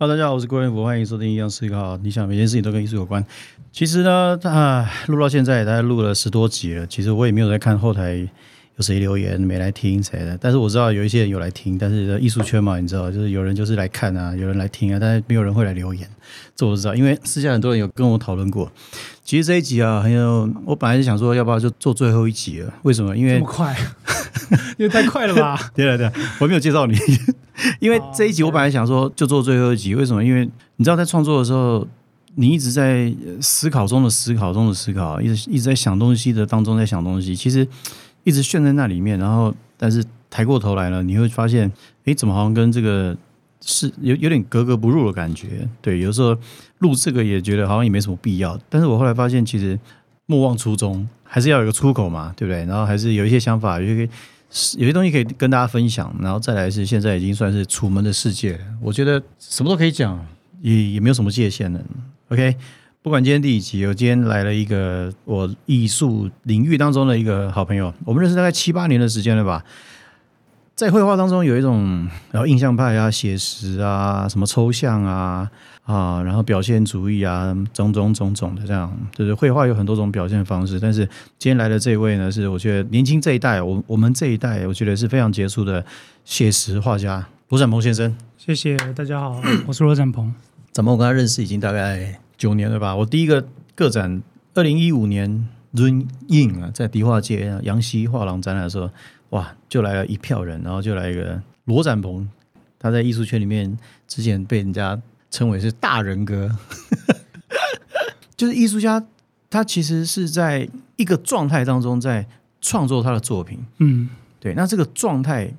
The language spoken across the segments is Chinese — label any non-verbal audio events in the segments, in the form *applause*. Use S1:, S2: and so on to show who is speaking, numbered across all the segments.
S1: 好大家好，我是郭元福，欢迎收听《一样思考》。你想每件事情都跟艺术有关。其实呢，啊，录到现在，大概录了十多集了。其实我也没有在看后台有谁留言没来听谁的，但是我知道有一些人有来听。但是艺术圈嘛，你知道，就是有人就是来看啊，有人来听啊，但是没有人会来留言。这我知道，因为私下很多人有跟我讨论过。其实这一集啊，很有，我本来是想说，要不要就做最后一集了？为什么？因为
S2: 快，*laughs* 因为太快了吧？*laughs*
S1: 对了对，我没有介绍你。*laughs* 因为这一集我本来想说就做最后一集，为什么？因为你知道在创作的时候，你一直在思考中的思考中的思考，一直一直在想东西的当中在想东西，其实一直陷在那里面。然后，但是抬过头来了，你会发现，哎，怎么好像跟这个是有有点格格不入的感觉？对，有时候录这个也觉得好像也没什么必要。但是我后来发现，其实莫忘初衷，还是要有个出口嘛，对不对？然后还是有一些想法，有些。有些东西可以跟大家分享，然后再来是现在已经算是楚门的世界，我觉得什么都可以讲，也也没有什么界限了。OK，不管今天第几集，我今天来了一个我艺术领域当中的一个好朋友，我们认识大概七八年的时间了吧。在绘画当中有一种，然后印象派啊、写实啊、什么抽象啊啊，然后表现主义啊，种种种种的这样，就是绘画有很多种表现方式。但是今天来的这位呢，是我觉得年轻这一代，我我们这一代，我觉得是非常杰出的写实画家罗展鹏先生。
S2: 谢谢大家好，我是罗展鹏。
S1: 咱们我跟他认识已经大概九年了吧？我第一个个展，二零一五年 Run In 啊，在迪化街杨希画廊展览的时候。哇，就来了一票人，然后就来一个罗展鹏，他在艺术圈里面之前被人家称为是大人哥，*laughs* 就是艺术家，他其实是在一个状态当中在创作他的作品。嗯，对，那这个状态，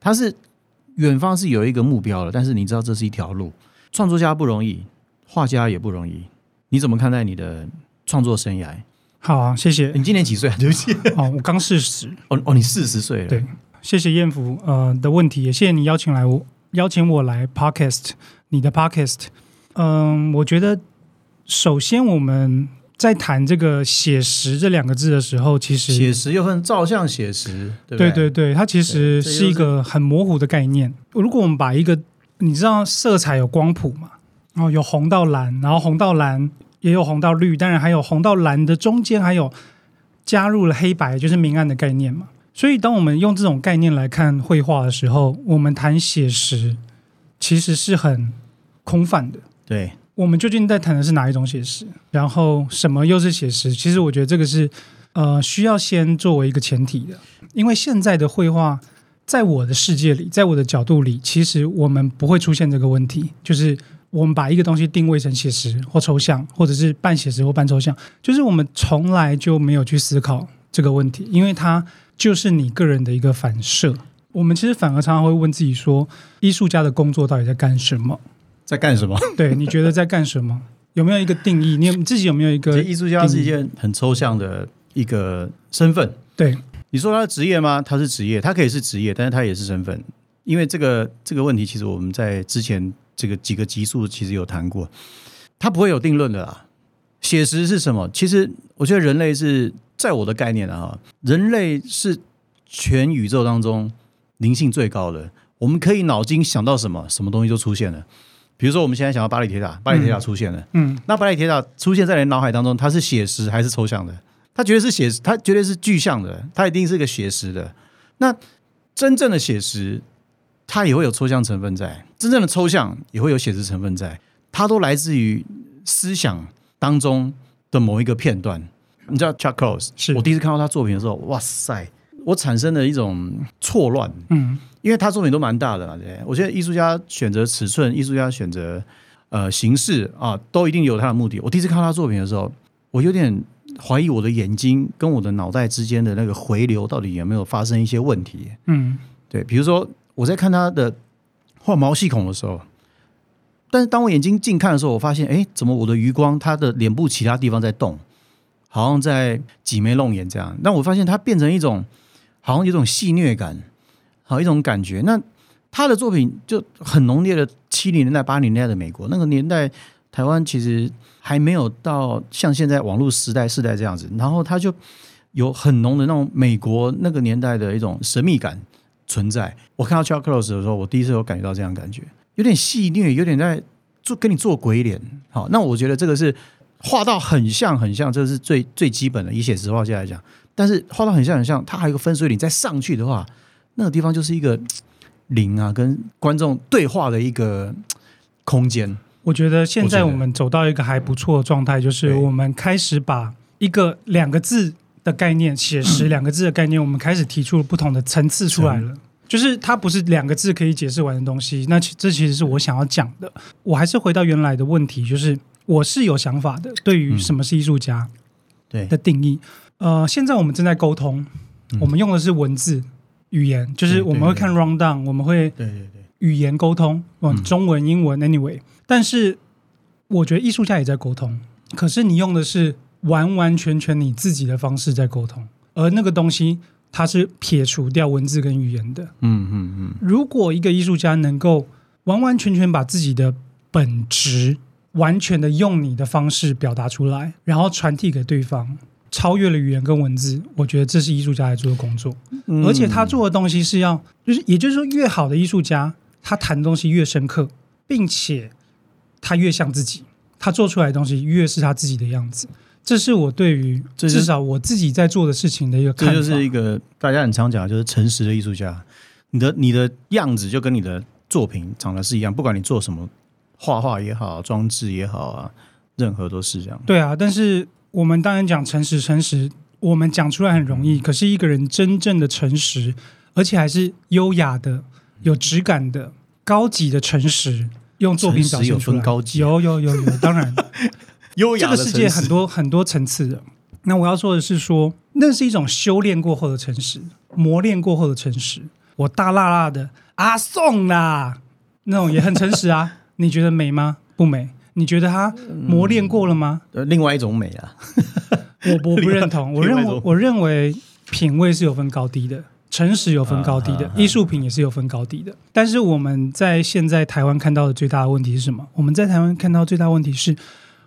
S1: 他是远方是有一个目标的，但是你知道这是一条路，创作家不容易，画家也不容易，你怎么看待你的创作生涯？
S2: 好啊，谢谢。
S1: 你今年几岁啊？*laughs* 对不起，*laughs*
S2: 哦，我刚四十。
S1: 哦哦，你四十岁了。
S2: 对，谢谢燕福呃的问题，也谢谢你邀请来我邀请我来 podcast 你的 podcast。嗯，我觉得首先我们在谈这个写实这两个字的时候，其实
S1: 写实又分照相写实，对
S2: 对对对，它其实是一个很模糊的概念。如果我们把一个你知道色彩有光谱嘛，然后有红到蓝，然后红到蓝。也有红到绿，当然还有红到蓝的中间，还有加入了黑白，就是明暗的概念嘛。所以，当我们用这种概念来看绘画的时候，我们谈写实其实是很空泛的。
S1: 对，
S2: 我们究竟在谈的是哪一种写实？然后什么又是写实？其实我觉得这个是呃需要先作为一个前提的，因为现在的绘画在我的世界里，在我的角度里，其实我们不会出现这个问题，就是。我们把一个东西定位成写实或抽象，或者是半写实或半抽象，就是我们从来就没有去思考这个问题，因为它就是你个人的一个反射。我们其实反而常常会问自己说：艺术家的工作到底在干什么？
S1: 在干什么？*laughs*
S2: 对，你觉得在干什么？有没有一个定义？你你自己有没有一个？
S1: 艺术家是一件很抽象的一个身份。
S2: 对，
S1: 你说他的职业吗？他是职业，他可以是职业，但是他也是身份。因为这个这个问题，其实我们在之前。这个几个级数其实有谈过，它不会有定论的啦。写实是什么？其实我觉得人类是在我的概念啊，人类是全宇宙当中灵性最高的。我们可以脑筋想到什么，什么东西就出现了。比如说，我们现在想到巴黎铁塔，巴黎铁塔出现了。嗯，那巴黎铁塔出现在人脑海当中，它是写实还是抽象的？它绝对是写实，它绝对是具象的，它一定是个写实的。那真正的写实。它也会有抽象成分在，真正的抽象也会有写实成分在，它都来自于思想当中的某一个片段。你知道 Chuck Close 是我第一次看到他作品的时候，哇塞，我产生了一种错乱。嗯，因为他作品都蛮大的嘛，对我觉得艺术家选择尺寸，艺术家选择呃形式啊，都一定有他的目的。我第一次看到他作品的时候，我有点怀疑我的眼睛跟我的脑袋之间的那个回流到底有没有发生一些问题。嗯，对，比如说。我在看他的画毛细孔的时候，但是当我眼睛近看的时候，我发现，哎，怎么我的余光，他的脸部其他地方在动，好像在挤眉弄眼这样。那我发现他变成一种，好像有种戏谑感，好一种感觉。那他的作品就很浓烈的七零年代、八零年代的美国那个年代，台湾其实还没有到像现在网络时代、世代这样子。然后他就有很浓的那种美国那个年代的一种神秘感。存在。我看到 Chuck Close 的时候，我第一次有感觉到这样感觉，有点戏虐，有点在做跟你做鬼脸。好，那我觉得这个是画到很像很像，这是最最基本的以写实画家来讲。但是画到很像很像，它还有一个分水岭，再上去的话，那个地方就是一个零啊，跟观众对话的一个空间。
S2: 我觉得现在我们走到一个还不错的状态，就是
S1: 对
S2: 我们开始把一个两个字的概念，写实两个字的概念，我们开始提出了不同的层次出来了。就是它不是两个字可以解释完的东西，那其这其实是我想要讲的。我还是回到原来的问题，就是我是有想法的，对于什么是艺术家
S1: 对
S2: 的定义。呃，现在我们正在沟通，我们用的是文字语言，就是我们会看 round down，我们会
S1: 对对对，
S2: 语言沟通，嗯，
S1: 嗯
S2: 中文、英文，anyway。但是我觉得艺术家也在沟通，可是你用的是完完全全你自己的方式在沟通，而那个东西它是撇除掉文字跟语言的。
S1: 嗯嗯嗯，
S2: 如果一个艺术家能够完完全全把自己的本质完全的用你的方式表达出来，然后传递给对方，超越了语言跟文字，我觉得这是艺术家在做的工作。
S1: 嗯
S2: 而且他做的东西是要，就是也就是说，越好的艺术家，他谈的东西越深刻，并且他越像自己，他做出来的东西越是他自己的样子。这是我对于至少我自己在做的事情的一个看法。
S1: 这就是一个大家很常讲，就是诚实的艺术家。你的你的样子就跟你的作品长得是一样，不管你做什么，画画也好，装置也好啊，任何都是这样。
S2: 对啊，但是我们当然讲诚实，诚实，我们讲出来很容易。可是一个人真正的诚实，而且还是优雅的、有质感的、高级的诚实，用作品表现出来。
S1: 分高级
S2: 有有有有，当然。*laughs*
S1: 优
S2: 这个世界很多很多层次的。那我要说的是说，那是一种修炼过后的诚实，磨练过后的诚实。我大辣辣的啊送啦，那种也很诚实啊。*laughs* 你觉得美吗？不美。你觉得他磨练过了吗？
S1: 呃另外一种美啊。*laughs*
S2: 我我不认同。我认为我认为品味是有分高低的，诚实有分高低的艺术品也是有分高低的。但是我们在现在台湾看到的最大的问题是什么？我们在台湾看到最大问题是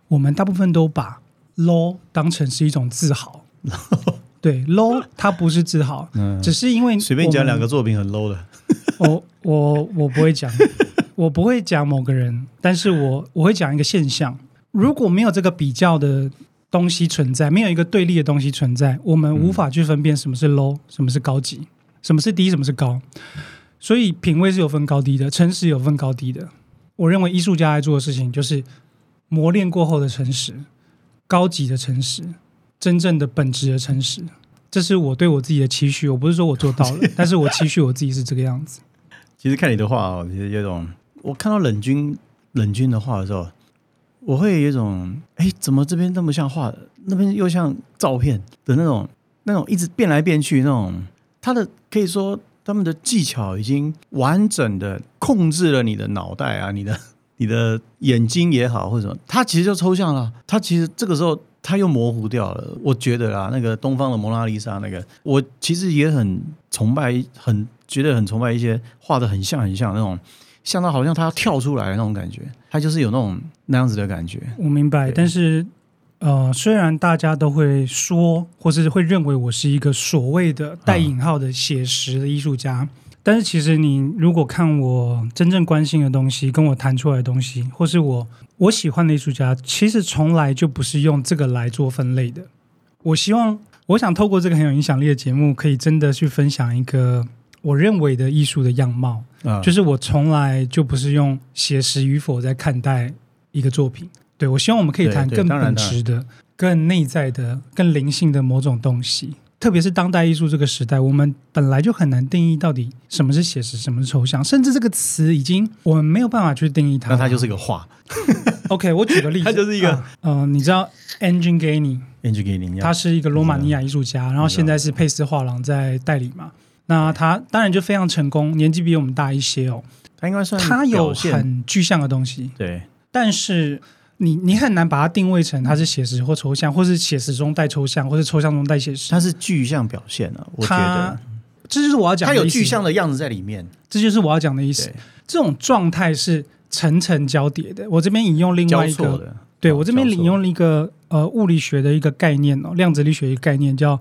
S2: 我们大部分都把 low 当成是一种自豪。*laughs* 对 low，它不是自豪，
S1: 嗯，
S2: 只是因为
S1: 随便讲两个作品很 low 的。*laughs*
S2: 我我我不会讲，我不会讲某个人，但是我我会讲一个现象。如果没有这个比较的东西存在，没有一个对立的东西存在，我们无法去分辨什么是 low，什么是高级，什么是低，什么是高。所以品味是有分高低的，诚实有分高低的。我认为艺术家在做的事情就是磨练过后的诚实，高级的诚实，真正的本质的诚实。这是我对我自己的期许。我不是说我做到了，*laughs* 但是我期许我自己是这个样子。
S1: 其实看你的话哦，其实有种，我看到冷军冷军的画的时候，我会有一种，哎，怎么这边那么像画，那边又像照片的那种，那种一直变来变去那种，他的可以说他们的技巧已经完整的控制了你的脑袋啊，你的你的眼睛也好或者什么，它其实就抽象了，它其实这个时候。它又模糊掉了，我觉得啦，那个东方的蒙娜丽莎，那个我其实也很崇拜，很觉得很崇拜一些画的很像很像那种，像到好像他要跳出来的那种感觉，他就是有那种那样子的感觉。
S2: 我明白，但是呃，虽然大家都会说，或是会认为我是一个所谓的带引号的写实的艺术家，但是其实你如果看我真正关心的东西，跟我谈出来的东西，或是我我喜欢的艺术家，其实从来就不是用这个来做分类的。我希望，我想透过这个很有影响力的节目，可以真的去分享一个我认为的艺术的样貌。
S1: 啊、
S2: 就是我从来就不是用写实与否在看待一个作品。对我希望我们可以谈更本质的、更内在的、更灵性的某种东西。特别是当代艺术这个时代，我们本来就很难定义到底什么是写实，什么是抽象，甚至这个词已经我们没有办法去定义它。
S1: 那它就是一个画 *laughs*
S2: OK。我举个例子，
S1: 它就是一个
S2: 嗯呃，你知道 Engine
S1: 给你，
S2: 他是一个罗马尼亚艺术家，然后现在是佩斯画廊在代理嘛。那他当然就非常成功，年纪比我们大一些哦。
S1: 他应该算
S2: 他有很具象的东西，
S1: 对，
S2: 但是你你很难把它定位成它是写实或抽象，或是写实中带抽象，或是抽象中带写实。
S1: 它是具象表现啊，我觉得
S2: 这就是我要讲的
S1: 它有具象，的样子在里面。
S2: 这就是我要讲的意思。这种状态是层层交叠的。我这边引用另外一个，对我这边引用了一个呃物理学的一个概念哦，量子力学一个概念叫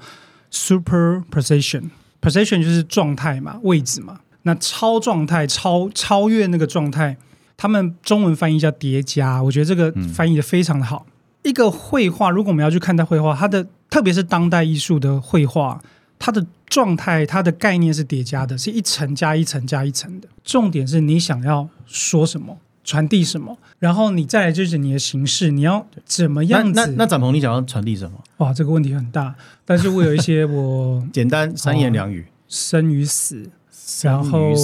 S2: superposition。position 就是状态嘛，位置嘛。那超状态超超越那个状态，他们中文翻译叫叠加，我觉得这个翻译的非常的好。一个绘画，如果我们要去看待绘画，它的特别是当代艺术的绘画，它的状态、它的概念是叠加的，是一层加一层加一层的。重点是你想要说什么，传递什么，然后你再来就是你的形式，你要怎么样子？
S1: 那那展鹏，你想要传递什么？
S2: 哇，这个问题很大，但是我有一些我 *laughs*
S1: 简单三言两语，
S2: 生与死，然后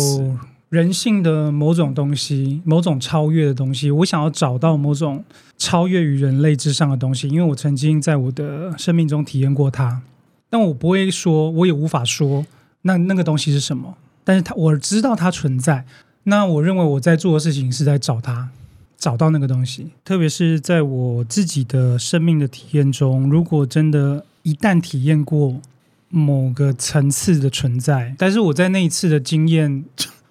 S2: 人性的某种东西，某种超越的东西，我想要找到某种超越于人类之上的东西，因为我曾经在我的生命中体验过它，但我不会说，我也无法说那那个东西是什么，但是它我知道它存在。那我认为我在做的事情是在找它，找到那个东西，特别是在我自己的生命的体验中，如果真的一旦体验过某个层次的存在，但是我在那一次的经验。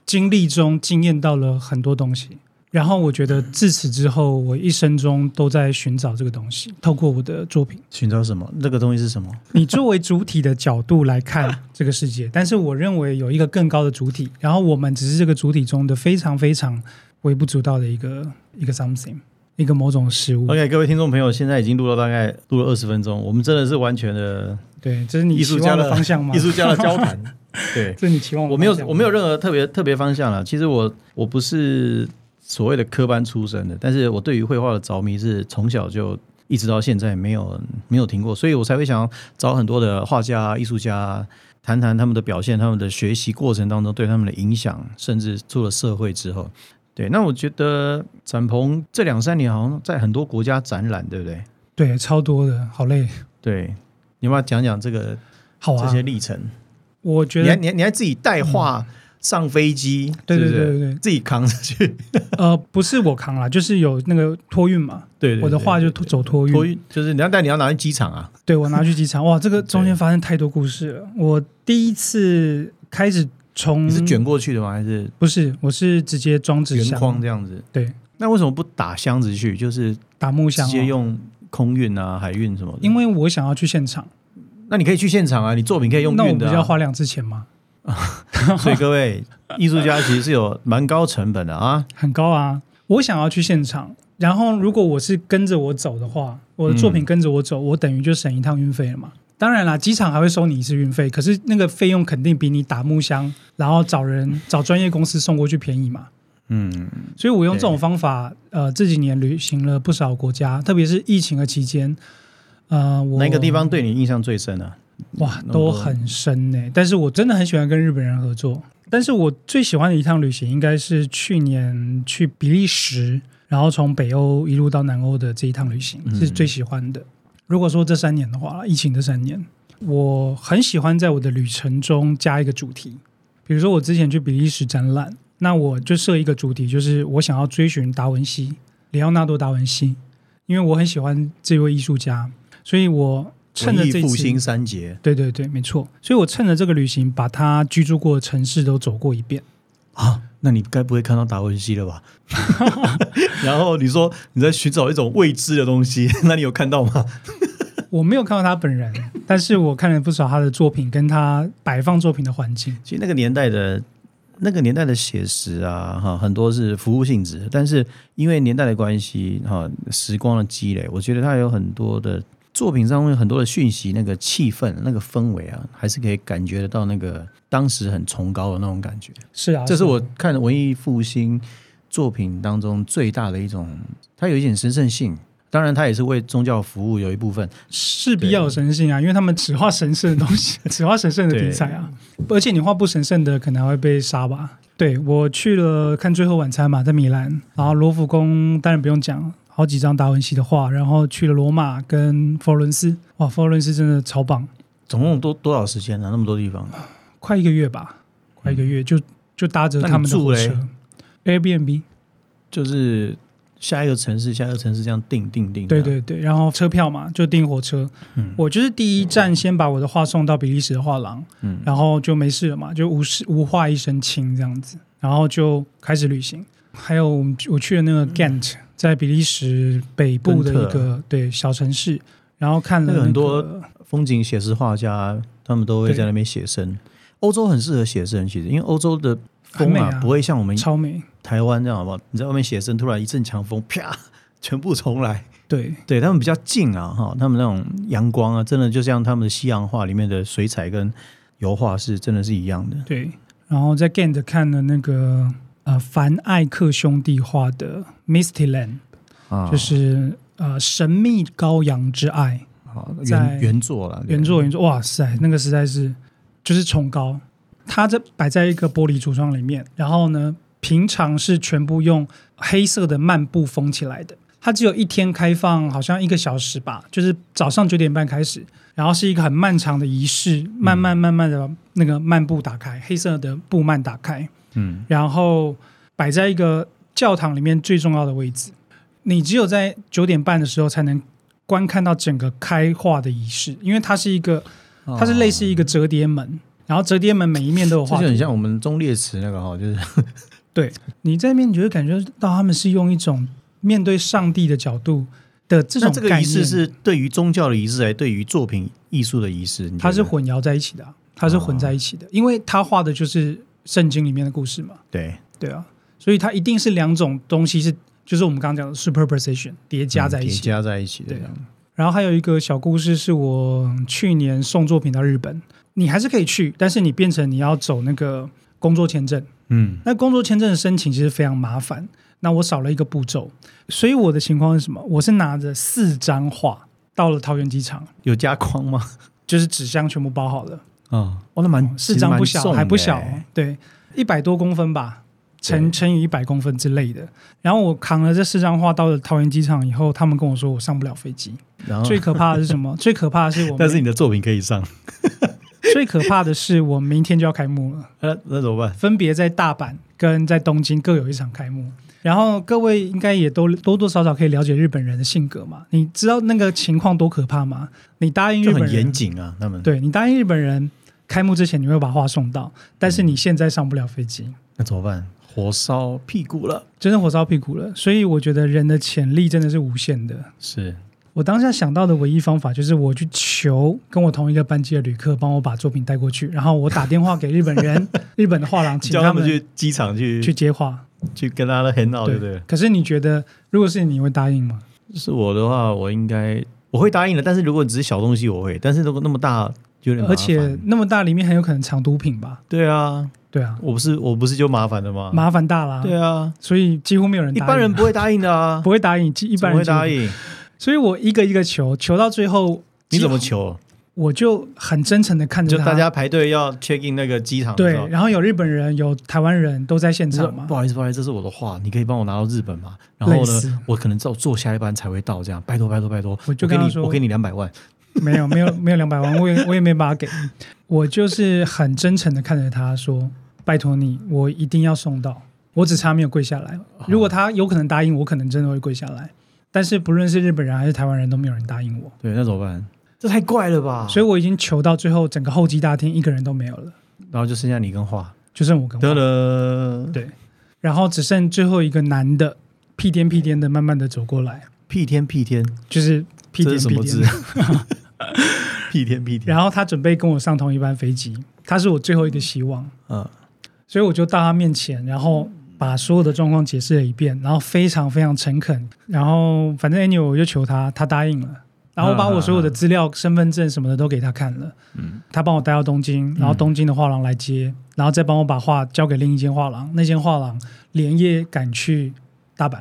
S2: 经历中经验到了很多东西，然后我觉得自此之后，我一生中都在寻找这个东西。透过我的作品，
S1: 寻找什么？那个东西是什么？
S2: 你作为主体的角度来看这个世界，但是我认为有一个更高的主体，然后我们只是这个主体中的非常非常微不足道的一个一个 something，一个某种事物。
S1: OK，各位听众朋友，现在已经录了大概录了二十分钟，我们真的是完全的
S2: 对，这是你
S1: 艺术家
S2: 的方向吗？*laughs*
S1: 艺术家的交谈。*laughs* 对，
S2: 这你期望
S1: 我没有，我没有任何特别特别方向了。其实我我不是所谓的科班出身的，但是我对于绘画的着迷是从小就一直到现在没有没有停过，所以我才会想找很多的画家、艺术家谈谈他们的表现、他们的学习过程当中对他们的影响，甚至出了社会之后。对，那我觉得展鹏这两三年好像在很多国家展览，对不对？
S2: 对，超多的，好累。
S1: 对，你要不要讲讲这个
S2: 好啊
S1: 这些历程？
S2: 我觉得
S1: 你还你还自己带画上飞机，
S2: 对对对对，
S1: 自己扛着去。
S2: 呃，不是我扛啦，就是有那个托运嘛。
S1: 对，
S2: 我的话就走托运。
S1: 托运就是你要带，你要拿去机场啊。
S2: 对，我拿去机场。哇，这个中间发生太多故事了。我第一次开始从
S1: 你是卷过去的吗？还是
S2: 不是？我是直接装纸
S1: 箱框这样子。
S2: 对，
S1: 那为什么不打箱子去？就是
S2: 打木箱，
S1: 直接用空运啊、海运什么的。
S2: 因为我想要去现场。
S1: 那你可以去现场啊，你作品可以用运
S2: 的，不要花两次钱吗？*laughs*
S1: 所以各位艺术家其实是有蛮高成本的啊，
S2: 很高啊。我想要去现场，然后如果我是跟着我走的话，我的作品跟着我走，我等于就省一趟运费了嘛。当然啦，机场还会收你一次运费，可是那个费用肯定比你打木箱，然后找人 *laughs* 找专业公司送过去便宜嘛。嗯，所以我用这种方法，呃，这几年旅行了不少国家，特别是疫情的期间。呃，
S1: 哪个地方对你印象最深呢？
S2: 哇，都很深呢。但是我真的很喜欢跟日本人合作。但是我最喜欢的一趟旅行，应该是去年去比利时，然后从北欧一路到南欧的这一趟旅行，是最喜欢的。如果说这三年的话，疫情这三年，我很喜欢在我的旅程中加一个主题。比如说我之前去比利时展览，那我就设一个主题，就是我想要追寻达文西，里奥纳多·达文西，因为我很喜欢这位艺术家。所以我趁着这
S1: 复兴三杰，
S2: 对对对，没错。所以我趁着这个旅行，把他居住过的城市都走过一遍
S1: 啊。那你该不会看到达文西了吧？*laughs* *laughs* 然后你说你在寻找一种未知的东西，*laughs* 那你有看到吗？
S2: 我没有看到他本人，但是我看了不少他的作品，跟他摆放作品的环境。
S1: 其实那个年代的。那个年代的写实啊，哈，很多是服务性质，但是因为年代的关系，哈，时光的积累，我觉得它有很多的作品上面很多的讯息，那个气氛、那个氛围啊，还是可以感觉得到那个当时很崇高的那种感觉。
S2: 是啊，
S1: 这是我看文艺复兴作品当中最大的一种，它有一点神圣性。当然，它也是为宗教服务，有一部分
S2: 势必要有神性啊，因为他们只画神圣的东西，*laughs* 只画神圣的题材啊。而且你画不神圣的，可能还会被杀吧？对我去了看《最后晚餐》嘛，在米兰，然后罗浮宫当然不用讲，好几张达文西的画，然后去了罗马跟佛罗伦斯，哇，佛罗伦斯真的超棒。
S1: 总共多多少时间呢？那么多地方，
S2: 快一个月吧，快一个月就就搭着他们的火车，Airbnb，
S1: 就是。下一个城市，下一个城市这样定定定。
S2: 对对对，然后车票嘛，就订火车。嗯，我就是第一站先把我的画送到比利时的画廊，嗯，然后就没事了嘛，就无事无画一身轻这样子，然后就开始旅行。还有我去了那个 Ghent，在比利时北部的一个对小城市，然后看了
S1: 很多风景写实画家，他们都会在那边写生。欧洲很适合写生，其实因为欧洲的。风啊，
S2: 啊
S1: 不会像我们
S2: 超美。
S1: 台湾这样，好不好？你在外面写生，突然一阵强风，啪，*laughs* 全部重来。
S2: 对，
S1: 对他们比较近啊，哈，他们那种阳光啊，真的就像他们的西洋画里面的水彩跟油画是真的是一样的。
S2: 对，然后在 Gant 看了那个呃凡艾克兄弟画的《Misty Land》，
S1: 啊，
S2: 就是呃神秘羔羊之爱
S1: 好
S2: 在
S1: 原原作了，
S2: 原作原作，哇塞，那个实在是就是崇高。它这摆在一个玻璃橱窗里面，然后呢，平常是全部用黑色的幔布封起来的。它只有一天开放，好像一个小时吧，就是早上九点半开始，然后是一个很漫长的仪式，慢慢慢慢的那个幔布打开，黑色的布幔打开，
S1: 嗯，
S2: 然后摆在一个教堂里面最重要的位置。你只有在九点半的时候才能观看到整个开画的仪式，因为它是一个，它是类似一个折叠门，然后折叠门每一面都有画
S1: 就很。像我们中列祠那个哈，就是 *laughs* 对
S2: 你在那边你就会感觉到他们是用一种面对上帝的角度的这
S1: 那这个
S2: 种
S1: 仪式是对于宗教的仪式，还是对于作品艺术的仪式？
S2: 它是混淆在一起的啊、它是混在一起的，因为他画的就是圣经里面的故事嘛，
S1: 对
S2: 对啊，所以它一定是两种东西是，就是我们刚刚讲的 superposition 叠加在一起。
S1: 嗯叠加在一起的。
S2: 然后还有一个小故事，是我去年送作品到日本，你还是可以去，但是你变成你要走那个工作签证。
S1: 嗯，
S2: 那工作签证的申请其实非常麻烦，那我少了一个步骤，所以我的情况是什么？我是拿着四张画到了桃园机场，
S1: 有加框吗？
S2: 就是纸箱全部包好了，
S1: 啊，哦，那蛮
S2: 四张不小，还不小哦对，一百多公分吧，乘乘以一百公分之类的。然后我扛了这四张画到了桃园机场以后，他们跟我说我上不了飞机。
S1: 然后
S2: 最可怕的是什么？最可怕的是我，*laughs*
S1: 但是你的作品可以上，
S2: 最可怕的是我明天就要开幕了，*laughs*
S1: 那那怎么办？
S2: 分别在大阪跟在东京各有一场开幕。然后各位应该也都多多少少可以了解日本人的性格嘛？你知道那个情况多可怕吗？你答应日本人，
S1: 就很严谨啊，他们。
S2: 对你答应日本人开幕之前你会把画送到，但是你现在上不了飞机，
S1: 那怎么办？火烧屁股了。
S2: 真的火烧屁股了。所以我觉得人的潜力真的是无限的。
S1: 是，
S2: 我当下想到的唯一方法就是我去求跟我同一个班级的旅客帮我把作品带过去，然后我打电话给日本人，*laughs* 日本的画廊，请他们
S1: 去机场去
S2: 去接画。
S1: 去跟他的很闹，对不对？
S2: 可是你觉得，如果是你会答应吗？
S1: 是我的话，我应该我会答应的。但是如果只是小东西，我会。但是如果那么大，就有点麻烦
S2: 而且那么大，里面很有可能藏毒品吧？
S1: 对啊，
S2: 对啊，
S1: 我不是我不是就麻烦了吗？
S2: 麻烦大啦。
S1: 对啊，
S2: 所以几乎没有人答应啊。
S1: 一般人不会答应的啊，*laughs*
S2: 不会答应，一般人
S1: 不会答。应？
S2: 所以我一个一个求，求到最后，
S1: 你怎么？求？
S2: 我就很真诚的看着
S1: 大家排队要 check in 那个机场
S2: 对然后有日本人，有台湾人都在现场嘛
S1: 不。好意思，不好意思，这是我的话，你可以帮我拿到日本嘛？然后呢，我可能坐坐下一班才会到，这样拜托拜托拜托，
S2: 我就
S1: 给你，
S2: 说
S1: 我给你两百万，*laughs*
S2: 没有，没有，没有两百万，我也我也没办法给。我就是很真诚的看着他说：“拜托你，我一定要送到。”我只差没有跪下来。如果他有可能答应，我可能真的会跪下来。但是不论是日本人还是台湾人，都没有人答应我，
S1: 对，那怎么办？这太怪了吧！
S2: 所以我已经求到最后，整个候机大厅一个人都没有了，
S1: 然后就剩下你跟画，
S2: 就剩我跟
S1: 得
S2: 我，
S1: 了，
S2: 对然后只剩最后一个男的，屁颠屁颠的慢慢的走过来，
S1: 屁颠屁颠，
S2: 就是屁
S1: 这
S2: 颠屁颠。*laughs*
S1: 屁颠屁颠，
S2: 然后他准备跟我上同一班飞机，他是我最后一个希望。
S1: 嗯，
S2: 所以我就到他面前，然后把所有的状况解释了一遍，然后非常非常诚恳，然后反正 anyway 我就求他，他答应了，然后我把我所有的资料、身份证什么的都给他看了，
S1: 嗯，
S2: 他帮我带到东京，然后东京的画廊来接，然后再帮我把画交给另一间画廊，那间画廊连夜赶去大阪，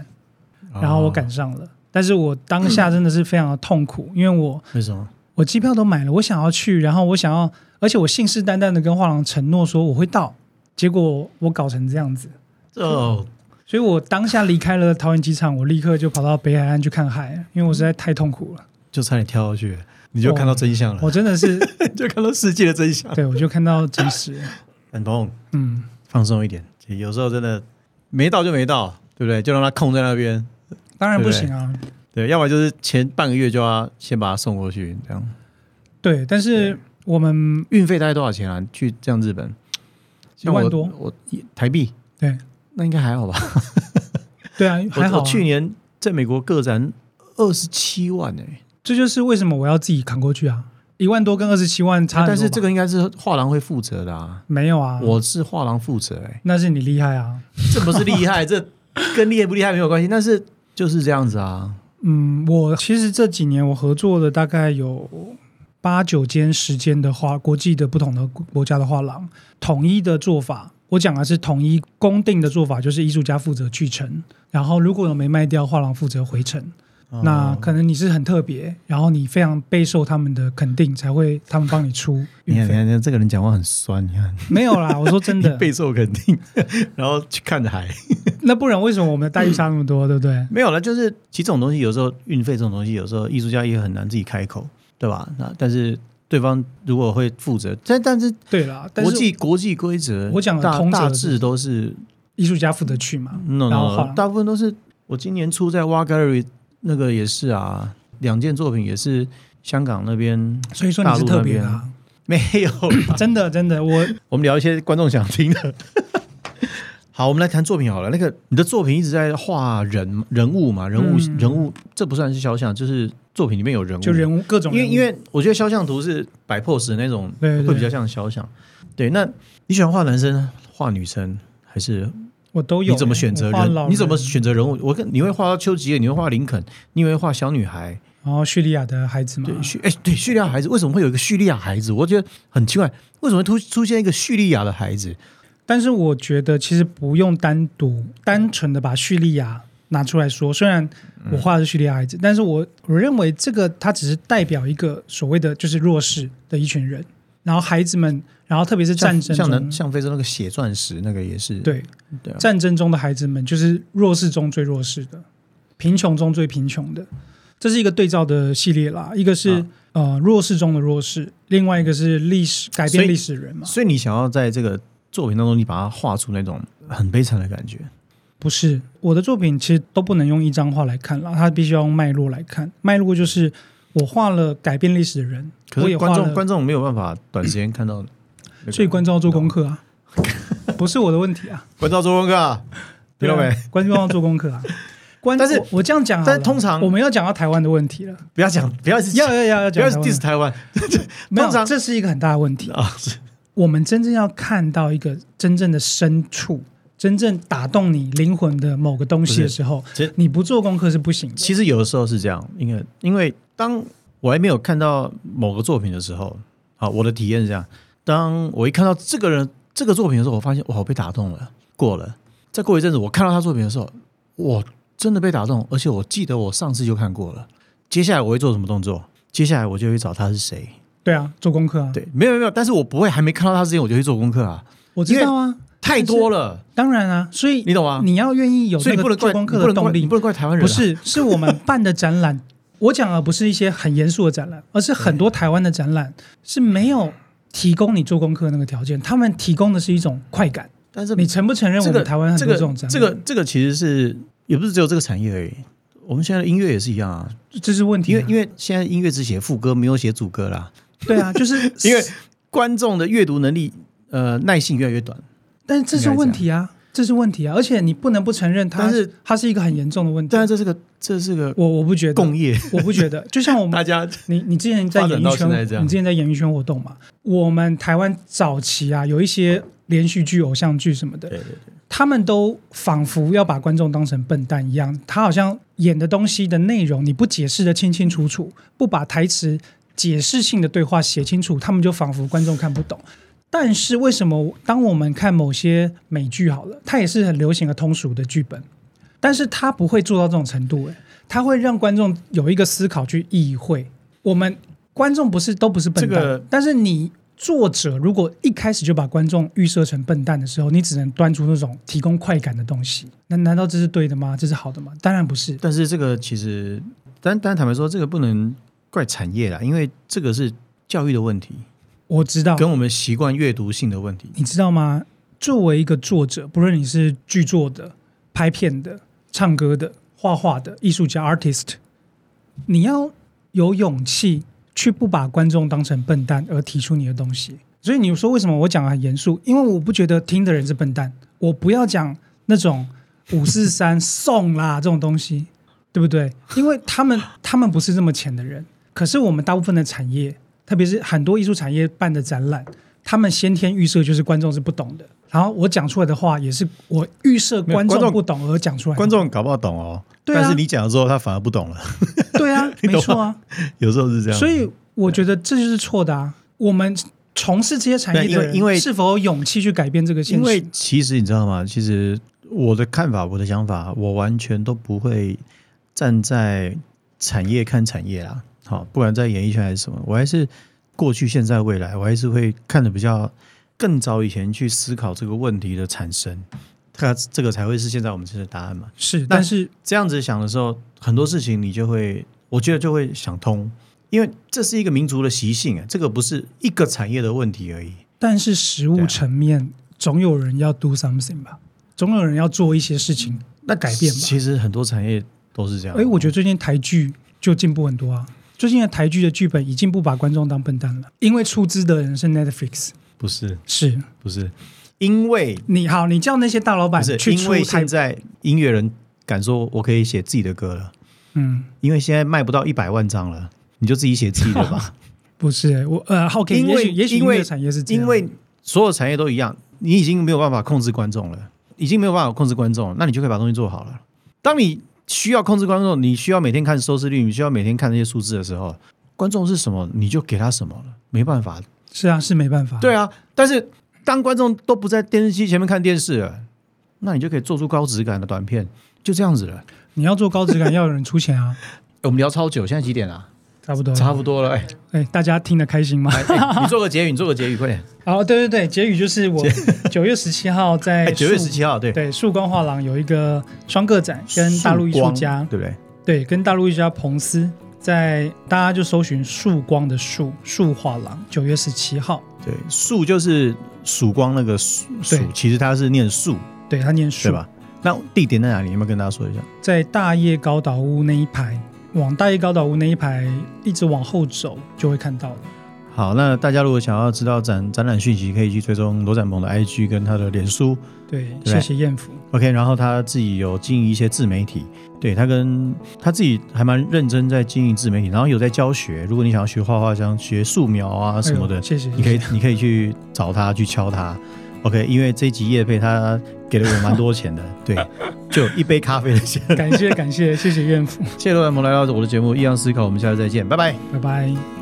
S2: 然后我赶上了，但是我当下真的是非常的痛苦，因为我
S1: 为什么？
S2: 我机票都买了，我想要去，然后我想要，而且我信誓旦旦的跟画廊承诺说我会到，结果我搞成这样子，
S1: 哦，
S2: 所以我当下离开了桃园机场，我立刻就跑到北海岸去看海，因为我实在太痛苦了，
S1: 就差点跳下去，你就看到真相了，
S2: 我真的是，*laughs*
S1: 就看到世界的真相。
S2: 对我就看到真实，
S1: 很痛，
S2: 嗯，
S1: 放松一点。有时候真的没到就没到，对不对？就让它空在那边。
S2: 当然不行啊，
S1: 对，要么就是前半个月就要先把它送过去，这样。
S2: 对，但是我们
S1: 运费大概多少钱啊？去这样日本，
S2: 一万多。
S1: 我一台币，
S2: 对。
S1: 那应该还好吧？*laughs*
S2: 对啊，
S1: 我
S2: 还好、啊。
S1: 我，去年在美国个展二十七万哎、
S2: 这就是为什么我要自己扛过去啊，一万多跟二十七万差
S1: 但是这个应该是画廊会负责的啊。
S2: 没有啊，
S1: 我是画廊负责、欸，
S2: 那是你厉害啊。
S1: 这不是厉害，这跟厉害不厉害没有关系，但是就是这样子啊。
S2: 嗯，我其实这几年我合作的大概有八九间、十间的画，国际的不同的国家的画廊，统一的做法，我讲的是统一公定的做法，就是艺术家负责去程，然后如果有没卖掉，画廊负责回程。那
S1: 哦
S2: 可能你是很特别，然后你非常备受他们的肯定，才会他们帮你出
S1: 你看，你。看，这个人讲话很酸，你看，
S2: 没有啦，我说真的，*laughs*
S1: 备受肯定，然后去看海，*laughs*
S2: 那不然为什么我们的待遇差那么多，对不对？*laughs*
S1: 没有了。就是其实这种东西，有时候运费这种东西，有时候艺术家也很难自己开口，对吧？那但是对方如果会负责，但但是
S2: 对啦，但
S1: 国际国际规则，
S2: 我讲的
S1: 大
S2: 通则
S1: 大致都是
S2: 艺术家负责去嘛
S1: ，no
S2: 然后画
S1: no，
S2: 廊
S1: 大部分都是我今年初在 War Gallery 那个也是啊，两件作品也是香港那边 *clears throat*
S2: 所以说你是特别的、啊，*laughs*
S1: 没有 *clears throat*
S2: 真的真的，我 *laughs*
S1: 我们聊一些观众想听的。*laughs* 好，我们来谈作品好了。那个你的作品一直在画人人物嘛，人物、
S2: 嗯
S1: 人物，这不算是肖像，就是作品里面有人物。
S2: 就人物各种物，
S1: 因为因为我觉得肖像图是摆 pose 的那种，
S2: 对对
S1: 会比较像肖像。对，那你喜欢画男生、画女生，还是
S2: 我都有、
S1: 你怎么选择人？你怎么选择人物？我跟你会画到丘吉尔，你会画林肯，你会画小女孩。
S2: 然后叙利亚的孩子嘛，
S1: 对，叙哎对叙利亚孩子为什么会有一个叙利亚孩子？我觉得很奇怪，为什么会突出现一个叙利亚的孩子？
S2: 但是我觉得其实不用单独单纯的把叙利亚拿出来说，虽然我画的是叙利亚孩子，但是我我认为这个它只是代表一个所谓的就是弱势的一群人，然后孩子们，然后特别是战争
S1: 像
S2: 中
S1: 像像非洲那个血钻石那个也是
S2: 对
S1: 对啊
S2: 战争中的孩子们，就是弱势中最弱势的，贫穷中最贫穷的，这是一个对照的系列啦。一个是、
S1: 啊
S2: 呃弱势中的弱势，另外一个是历史改变历史的人嘛。
S1: 所以你想要在这个作品当中，你把它画出那种很悲惨的感觉。
S2: 不是我的作品，其实都不能用一张画来看了，它必须要用脉络来看。脉络就是我画了改变历史的人，
S1: 可是观众观众没有办法短时间看到那个，
S2: 所以观众要做功课啊，不是我的问题啊。
S1: 观众要做功课啊，听到没？
S2: 观众要做功课啊。关
S1: 但是
S2: 我我这样讲好了，
S1: 但通常
S2: 我们要讲到台湾的问题了，
S1: 不要讲，不要是
S2: 要要要要
S1: 不要是
S2: 讲台湾
S1: diss 台湾
S2: 没有，
S1: 通常
S2: 这是一个很大的问题。
S1: 啊，是
S2: 我们真正要看到一个真正的深处，真正打动你灵魂的某个东西的时候
S1: 其实，
S2: 你不做功课是不行的。
S1: 其实有的时候是这样，因为因为当我还没有看到某个作品的时候，好，我的体验是这样：当我一看到这个人这个作品的时候，我发现哇，我被打动了。过了，再过一阵子，我看到他作品的时候，我真的被打动，而且我记得我上次就看过了。接下来我会做什么动作？接下来我就会找他是谁。
S2: 对啊，做功课啊，
S1: 对，没有没有，但是我不会还没看到他之前，我就去做功课啊，
S2: 我知道啊，
S1: 太多了，
S2: 当然啊，所以
S1: 你懂吗？
S2: 你要愿意有
S1: 所以不能怪你
S2: 个做功课的动力，
S1: 不能怪台湾人、啊，
S2: 不是，是我们办的展览。我讲的不是一些很严肃的展览，而是很多台湾的展览是没有提供你做功课那个条件，他们提供的是一种快感。
S1: 但是
S2: 你承不承认我
S1: 这个
S2: 们台湾很
S1: 这个
S2: 多这种？
S1: 这个这个其实是也不是只有这个产业而已。我们现在的音乐也是一样啊，
S2: 这是问题啊，
S1: 因为因为现在音乐只写副歌，没有写主歌啦。
S2: 对啊，就是 *laughs*
S1: 因为观众的阅读能力呃耐性越来越短。
S2: 但是这是问题啊，这是问题啊，而且你不能不承认它，
S1: 但是
S2: 它是一个很严重的问题。
S1: 但是这是个这是个
S2: 我我不觉得，
S1: 共业，
S2: 我不觉得，*laughs* 就像我们
S1: 大家
S2: 你你之前在演艺圈，你之前在演艺圈活动嘛？我们台湾早期啊，有一些连续剧、偶像剧什么的，
S1: 对对对，
S2: 他们都仿佛要把观众当成笨蛋一样，他好像演的东西的内容你不解释的清清楚楚，不把台词解释性的对话写清楚，他们就仿佛观众看不懂。但是为什么当我们看某些美剧好了，它也是很流行的通俗的剧本，但是它不会做到这种程度，诶，它会让观众有一个思考去意会。我们观众不是都不是笨蛋，
S1: 这个
S2: 但是你作者如果一开始就把观众预设成笨蛋的时候，你只能端出那种提供快感的东西。那难道这是对的吗？这是好的吗？当然不是。
S1: 但是这个其实，但但坦白说，这个不能怪产业啦，因为这个是教育的问题，
S2: 我知道，
S1: 跟我们习惯阅读性的问题。
S2: 你知道吗？作为一个作者，不论你是剧作的、拍片的、唱歌的、画画的艺术家 （artist），你要有勇气去不把观众当成笨蛋而提出你的东西。所以你说为什么我讲的很严肃？因为我不觉得听的人是笨蛋，我不要讲那种五四三送啦这种东西，对不对？因为他们他们不是这么浅的人，可是我们大部分的产业特别是很多艺术产业办的展览，他们先天预设就是观众是不懂的，然后我讲出来的话也是我预设观
S1: 众
S2: 众不懂而讲出来的。
S1: 观众搞不好懂哦，
S2: 对啊
S1: 但是你讲了之后，他反而不懂了，
S2: 对啊，*laughs* 没错啊，
S1: 有时候是这样。
S2: 所以我觉得这就是错的啊。我们从事这些产业的人，是否有勇气去改变这个现实？
S1: 因为其实你知道吗？其实我的看法，我的想法，我完全都不会站在产业看产业啦。好，不管在演艺圈还是什么，我还是过去、现在、未来，我还是会看的比较更早以前去思考这个问题的产生，它这个才会是现在我们这的答案嘛。
S2: 是，但是
S1: 这样子想的时候，很多事情你就会，我觉得就会想通，因为这是一个民族的习性啊，这个不是一个产业的问题而已。
S2: 但是实
S1: 对啊
S2: 物层面，总有人要 do something 吧，总有人要做一些事情，那改变吧。
S1: 其实很多产业都是这样。
S2: 哎，我觉得最近台剧就进步很多啊。最近的台剧的剧本已经不把观众当笨蛋了，因为出资的人是 Netflix，
S1: 不是。
S2: 是。
S1: 不是，因为
S2: 你好，你叫那些大老板
S1: 不是
S2: 去出台
S1: 因为现，在音乐人敢说我可以写自己的歌了，
S2: 嗯，
S1: 因为现在卖不到一百万张了，你就自己写自己的吧。*laughs*
S2: 不是我呃，OK，
S1: 因为
S2: 也许也许
S1: 因为
S2: 产业是这样，
S1: 因为所有产业都一样，你已经没有办法控制观众了，已经没有办法控制观众了，那你就可以把东西做好了。当你需要控制观众，你需要每天看收视率，你需要每天看这些数字的时候，观众是什么，你就给他什么了，没办法。
S2: 是啊，是没办法，
S1: 对啊，但是当观众都不在电视机前面看电视了，那你就可以做出高质感的短片，就这样子了。
S2: 你要做高质感，要有人出钱啊，*laughs*
S1: 我们聊超久，现在几点啊？
S2: 差不多，
S1: 差不多了，哎、
S2: 哎，大家听得开心吗？
S1: 你做个结语，你做个结语，快点。*laughs*
S2: 好，对对对，结语就是我九月十七号在
S1: 哎，九月十七号，对，
S2: 对树光画廊有一个双个展，跟大陆艺术家
S1: 对不对？
S2: 对，跟大陆艺术家彭斯在大家就搜寻曙光的树树画廊，九月十七号，
S1: 对，树就是曙光那个曙，
S2: 对
S1: 其实它是念树，
S2: 对他念树
S1: 对，吧？那地点在哪里？有没有跟大家说一下？
S2: 在大叶高岛屋那一排，往大叶高岛屋那一排一直往后走就会看到了。
S1: 好，那大家如果想要知道展展览讯息，可以去追踪罗展鹏的 IG 跟他的脸书。
S2: 对，
S1: 对
S2: 谢谢燕福。
S1: OK，然后他自己有经营一些自媒体，对他跟他自己还蛮认真在经营自媒体，然后有在教学。如果你想要学画画，想学素描啊什么的
S2: 哎，谢谢，
S1: 你可以你可以去找他去敲他。OK，因为这一集夜配他给了我蛮多钱的，*laughs* 对，就一杯咖啡的钱。
S2: 感谢感谢谢谢怨妇，
S1: 谢谢罗兰蒙来到我的节目《异样思考》，我们下次再见，拜拜。
S2: 拜拜。